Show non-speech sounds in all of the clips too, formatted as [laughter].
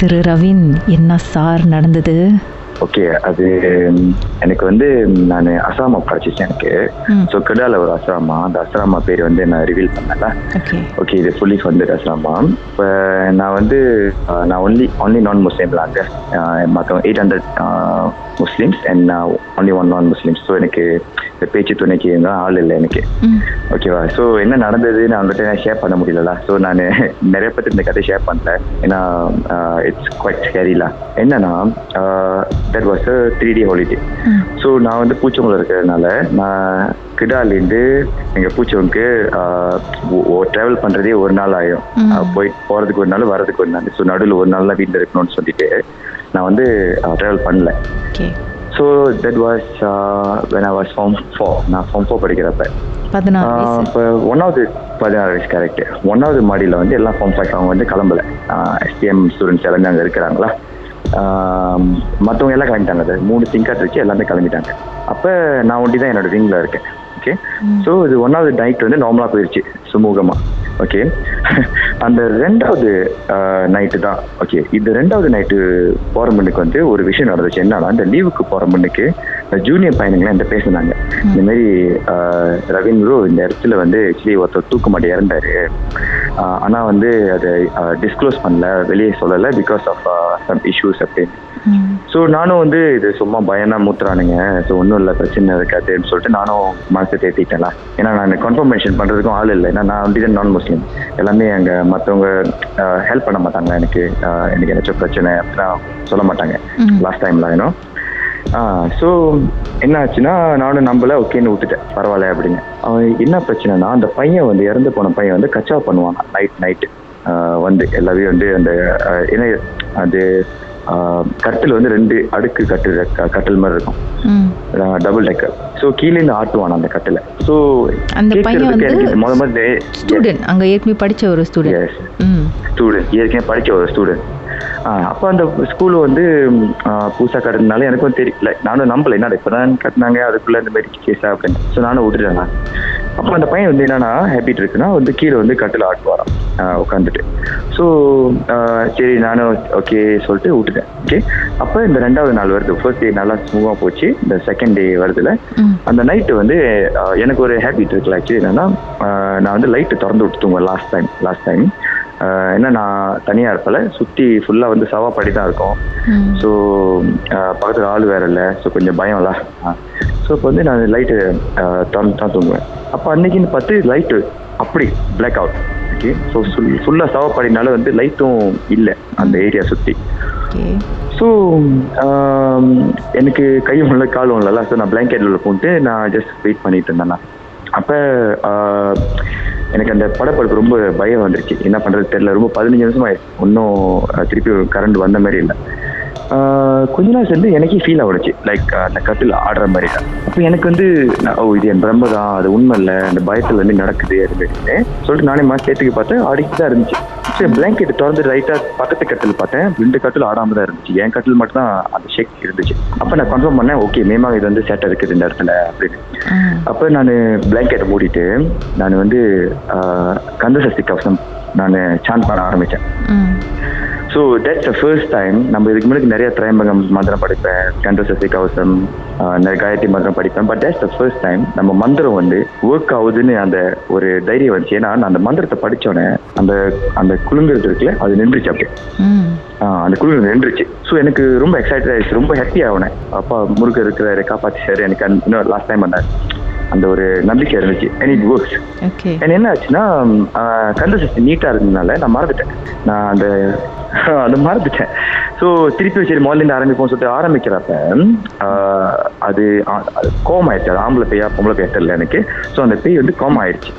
திரு ரவின் என்ன சார் நடந்தது? ஓகே அது எனக்கு வந்து நான் அசாமா படிச்சிச்சேன் எனக்கு. ஸோ கெடால ஒரு அசாமா அந்த அசாமா பேர் வந்து நான் ரிவீல் பண்ணல. ஓகே இது ஃபுல்லி ஃபண்டட் அசாமா. இப்போ நான் வந்து நான் ஒன்லி ஒன்லி நான் முஸ்லீம்ல அங்கே மற்ற eight hundred Muslims and only one non Muslims so எனக்கு பேச்சு துணைக்கு தான் ஆள் இல்லை எனக்கு. ஓகேவா ஸோ என்ன நடந்தது? நான் அவங்ககிட்ட ஷேர் பண்ண முடியல ஸோ நான் நிறைய பேர் இந்த கதை ஷேர் பண்ணல. ஏன்னா இட்ஸ் குவைட் ஸ்கேரிலா என்னன்னா that was a three day holiday. So நான் வந்து பூச்சவங்கள இருக்கிறதுனால நான் கிடாலேருந்து எங்கள் பூச்சவங்க ட்ராவல் பண்ணுறதே ஒரு நாள் ஆகும் போய் போகிறதுக்கு ஒரு நாள் வரதுக்கு ஒரு நாள். ஸோ நடுவில் ஒரு நாள் தான் வீட்டில் இருக்கணும்னு சொல்லிட்டு நான் வந்து ட்ராவல் பண்ணல. So that was when I was form four நான் ஃபார்ம் ஃபோர் படிக்கிறப்ப. இப்போ ஒன்றாவது பதினாறு வயசு கரெக்ட் ஒன்றாவது மாடியில் வந்து எல்லாம் ஃபார்ம் ஃபைவ் அவங்க வந்து கிளம்பல. எஸ்டிஎம் ஸ்டூடெண்ட்ஸ் எல்லாமே அங்கே இருக்கிறாங்களா? மற்றவங்க எல்லாம் கிளம்பிட்டாங்க அது மூணு சிங்காட் வச்சு எல்லாமே கிளம்பிட்டாங்க. அப்போ நான் ஒண்டி தான் என்னோட விங்கில் இருக்கேன். ஓகே ஸோ இது ஒன்றாவது நைட் வந்து நார்மலாக போயிடுச்சு சுமூகமாக ஓகே [laughs] அந்த ரெண்டாவது நைட்டு தான். ஓகே இந்த ரெண்டாவது நைட்டு போகிற முன்னுக்கு வந்து ஒரு விஷயம் நடந்துச்சு. என்னன்னா இந்த லீவுக்கு போகிற முன்னுக்கு ஜூனியர் பையனுங்களாம் என்கிட்ட பேசினாங்க. இந்த மாதிரி ப்ரோ இந்த இடத்துல வந்து ஆக்சுவலி ஒருத்தர் தூக்க மாட்டி இறந்தாரு. ஆஹ், ஆனா வந்து அதை டிஸ்க்ளோஸ் பண்ணல வெளியே சொல்லலை பிகாஸ் ஆஃப் சம் இஷ்யூஸ் அப்படின்னு ஸோ நானும் வந்து இது சும்மா பயம்தான் மூத்துறானுங்க. ஸோ ஒன்றும் இல்லை பிரச்சனை இருக்காதுன்னு சொல்லிட்டு நானும் மனசை தேத்திட்டேன்ல. ஏன்னா நான் கன்ஃபர்மேஷன் பண்ணுறதுக்கும் ஆள் இல்லை. ஏன்னா நான் வந்து நான் முஸ்லீம் எல்லாமே அங்கே மற்றவங்க ஹெல்ப் பண்ண மாட்டாங்க எனக்கு. எனக்கு ஏதாச்சும் பிரச்சனை அப்படிலாம் சொல்ல மாட்டாங்க. லாஸ்ட் டைம்ல ஏன்னோ ஸோ என்ன ஆச்சுன்னா நானும் நம்பல ஓகேன்னு விட்டுட்டேன் பரவாயில்ல அப்படின்னு அவன் என்ன பிரச்சனைனா அந்த பையன் வந்து இறந்து போன பையன் வந்து கச்சா பண்ணுவான். நைட் நைட்டு வந்து எல்லாமே வந்து அந்த என்ன அது கட்டில் வந்து ரெண்டு அடுக்கு கட்டு க- கட்டில் மாதிரி இருக்கும். டபுள் டெக்கர் ஸோ கீழேருந்து ஆட்டுவான் அந்த கட்டில். ஸோ அந்த பையன் வந்து முத முதல்ல ஸ்டூடெண்ட் அங்க ஏற்கனவே படிச்ச ஒரு ஸ்டூடெண்ட் ஸ்டூடெண்ட் ஏற்கனவே படிச்ச ஒரு ஸ்டூடெண்ட் அப்போ அந்த ஸ்கூல் வந்து புதுசாக கட்டுறதுனால எனக்கும் தெரியல நானும் நம்பல. என்ன இப்போ தான் கட்டினாங்க அதுக்குள்ள இந்த மாதிரி கேஸா அப்படின்னு. ஸோ நானும் விட்டுட்டேன் நான். அப்போ அந்த பையன் வந்து என்னன்னா ஹேபிட் இருக்குன்னா வந்து கீழே வந்து கட்டில் ஆட்டுவாராம். உட்காந்துட்டு ஸோ சரி நானும் ஓகே சொல்லிட்டு விட்டுட்டேன். ஓகே அப்போ இந்த ரெண்டாவது நாள் வருது. ஃபர்ஸ்ட் டே நல்லா ஸ்மூவாக போச்சு. இந்த செகண்ட் டே வருதுல அந்த நைட்டு வந்து எனக்கு ஒரு ஹேபிட் இருக்குல்ல ஆக்சுவலி என்னன்னா நான் வந்து லைட்டு திறந்து விட்டு தூங்குவேன் லாஸ்ட் டைம் லாஸ்ட் டைம் என்ன நான் தனியாக இருப்பல சுற்றி ஃபுல்லாக வந்து சவாப்படி தான் இருக்கும். ஸோ பக்கத்தில் ஆள் வேற இல்லை. ஸோ கொஞ்சம் பயம்ல ஸோ இப்போ வந்து நான் லைட்டு திறந்து தான் தூங்குவேன். அப்போ அன்னைக்குன்னு பார்த்து லைட்டு அப்படி பிளாக் அவுட் ஓகே ஸோ ஃபுல்லாக சவாப்படினால வந்து லைட்டும் இல்லை அந்த ஏரியா சுற்றி ஸோ எனக்கு கையும் இல்லை காலும் இல்லைல்ல ஸோ நான் பிளாங்கெட்டில் உள்ள போட்டு நான் ஜஸ்ட் வெயிட் பண்ணிட்டு இருந்தேன் அப்போ எனக்கு அந்த படப்படுப்பு ரொம்ப பயம் வந்துருச்சு. என்ன பண்ணுறது தெரியல. ரொம்ப பதினஞ்சு நிமிஷம் ஆயிடுச்சு இன்னும் திருப்பி கரண்ட் வந்த மாதிரி இல்லை. கொஞ்ச நாள் சேர்ந்து எனக்கே ஃபீல் ஆகிடுச்சு லைக் அந்த கட்டில் ஆடுற மாதிரி தான். அப்போ எனக்கு வந்து ஓ இது என் பிரம்ம தான். அது உண்மை இல்லை. அந்த பயத்தில் வந்து நடக்குது அப்படின்னு சொல்லிட்டு நானே மாதிரி சேர்த்துக்கு பார்த்தேன் ஆடிட்டு தான் இருந்துச்சு. சரி பிளாங்கெட் திறந்து ரைட்டாக பக்கத்து கட்டில் பார்த்தேன். ரெண்டு கட்டில் ஆடாம தான் இருந்துச்சு. என் கட்டில் மட்டும் தான் அந்த ஷேக் இருந்துச்சு. அப்போ நான் கன்ஃபார்ம் பண்ணேன் ஓகே மேமா இது வந்து சேட்டை இருக்குது இந்த இடத்துல அப்படின்னு. அப்போ நான் பிளாங்கெட்டை மூடிட்டு நான் வந்து கந்த சஷ்டி கவசம் நான் சாண்ட் பண்ண ஆரம்பித்தேன் so that's the first time நம்ம இதுக்கு முன்னாடி நிறைய திரையம்பகம் மந்திரம் படிப்பேன். சஷ்டி கவசம் காயத்ரி மந்திரம் படிப்பேன். But that's the first time நம்ம மந்திரம் வந்து ஒர்க் ஆகுதுன்னு அந்த ஒரு தைரியம் வந்துச்சு. ஏன்னா நான் அந்த மந்திரத்தை படித்தோன்னே அந்த அந்த குலுங்குறது இருக்குல்ல அது நின்றுச்சு அப்படியே. ஆஹ் அந்த குழு நின்றுச்சு. ஸோ எனக்கு ரொம்ப எக்ஸைட்டட் ஆயிடுச்சு. ரொம்ப ஹாப்பி ஆகினேன் அப்பா முருகர் இருக்கிறாரு காப்பாற்றி சார். எனக்கு இன்னும் லாஸ்ட் டைம் வந்தார். அந்த ஒரு நம்பிக்கை இருந்துச்சு. அண்ட் இட் ஒர்க்ஸ் அண்ட் என்ன ஆச்சுன்னா சஷ்டி நீட்டாக இருந்ததுனால நான் மறந்துட்டேன். நான் அந்த [laughs] அதை மறந்துட்டேன். ஸோ திருப்பி சரி முதல்ல ஆரம்பிப்போம் சொல்லிட்டு ஆரம்பிக்கிறப்ப அது கோம் ஆயிடுச்சு அது ஆம்பளை பேயா பொம்பளை பேயா தெரியல எனக்கு. ஸோ அந்த பேய் வந்து கோம் ஆயிடுச்சு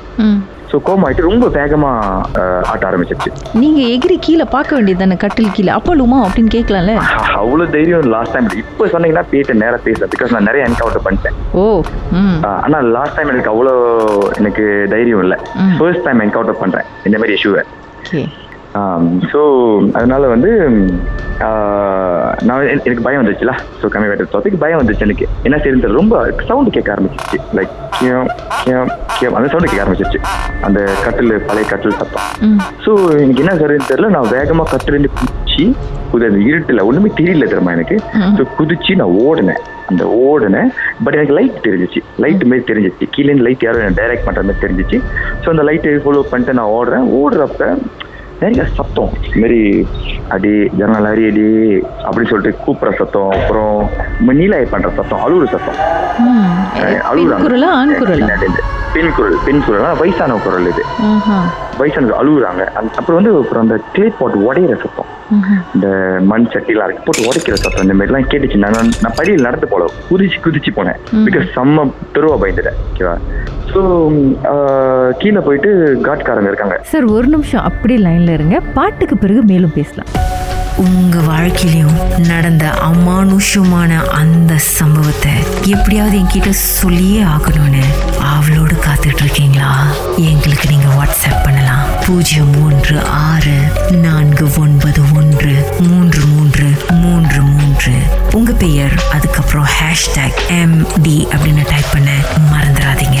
ஸோ கோம் ஆயிட்டு ரொம்ப வேகமாக ஆட்ட ஆரம்பிச்சிருச்சு. நீங்க எகிரி கீழே பார்க்க வேண்டியது தானே கட்டில் கீழே? அப்பலுமா அப்படின்னு கேட்கலாம்ல? அவ்வளோ தைரியம் லாஸ்ட் டைம் இப்போ சொன்னீங்கன்னா பேட்ட நேராக பேசல பிகாஸ் நான் நிறைய என்கவுண்டர் பண்ணிட்டேன். ஓ ம். ஆஹ் ஆனா லாஸ்ட் டைம் எனக்கு அவ்வளோ எனக்கு தைரியம் இல்லை. ஃபர்ஸ்ட் டைம் என்கவுண்டர் பண்றேன். இந்த மாதிரி இஷ்யூவை ஸோ அதனால வந்து நான் எனக்கு பயம் வந்துச்சுல ஸோ கம்மி வேட்டர் டாபிக் பயம் வந்துச்சு எனக்கு. என்ன சரி ரொம்ப சவுண்டு கேட்க ஆரம்பிச்சிச்சு லைக் அந்த சவுண்டு கேட்க ஆரம்பிச்சிருச்சு. அந்த கட்டில் பழைய கட்டில் சத்தம். ஸோ எனக்கு என்ன சரின்னு தெரியல. நான் வேகமாக கட்டு ரெண்டு பிடிச்சி குதிச்சு குதி அந்த இருட்டில் ஒன்றுமே தெரியல தெரியுமா எனக்கு. ஸோ குதிச்சு நான் ஓடினேன். அந்த ஓடினேன். பட் எனக்கு லைட் தெரிஞ்சிச்சு. லைட் மாரி தெரிஞ்சிச்சு. கீழே லைட் யாரும் டைரக்ட் பண்ணுற மாதிரி தெரிஞ்சிச்சு. ஸோ அந்த லைட்டை ஃபாலோ பண்ணிட்டு நான் ஓடுறேன். ஓடுறப்ப நிறைய சத்தம். மாரி அடி ஜன்னல் அடி அடி அப்படின்னு சொல்லிட்டு கூப்பிட்ற சத்தம் அப்புறம் நீலாய் பண்ற சத்தம் அழுகுற சத்தம். அழுகுறாங்க. பெண் குரல் பெண் குரல்? வயசான குரல் இது. ஆஹா. வயசானது அழுகுறாங்க அப்புறம் வந்து அப்புறம் அந்த கிளே பாட் உடையிற சத்தம். இந்த மண் சட்டிலாம் இருக்கு போட்டு உடைக்கிற சத்தம். இந்த மாதிரிலாம் கேட்டுச்சு. நான் நான் படியில் நடந்து போல குதிச்சு குதிச்சு போனேன். பிகாஸ் செம்ம தெருவா பயந்துட்டேன். ஓகேவா ஸோ கீழே போயிட்டு காட்காரங்க இருக்காங்க. சார் ஒரு நிமிஷம் அப்படி லைன்ல இருங்க. பாட்டுக்கு பிறகு மேலும் பேசலாம். உங்க வாழ்க்கையிலும் நடந்த அமானுஷமான அந்த சம்பவத்தை எப்படியாவது என்கிட்ட சொல்லியே ஆகணும்னு அவளோடு காத்துட்டு இருக்கீங்களா எங்களுக்கு நீங்க வாட்ஸ்அப் பண்ணலாம். பூஜ்ஜியம் ஒன்று ஆறு நான்கு ஒன்பது ஒன்று மூன்று மூன்று மூன்று மூன்று. உங்க பெயர் அதுக்கப்புறம் ஹேஷ்டேக் எம் டி அப்படின்னு டைப் பண்ண மறந்துடாதீங்க.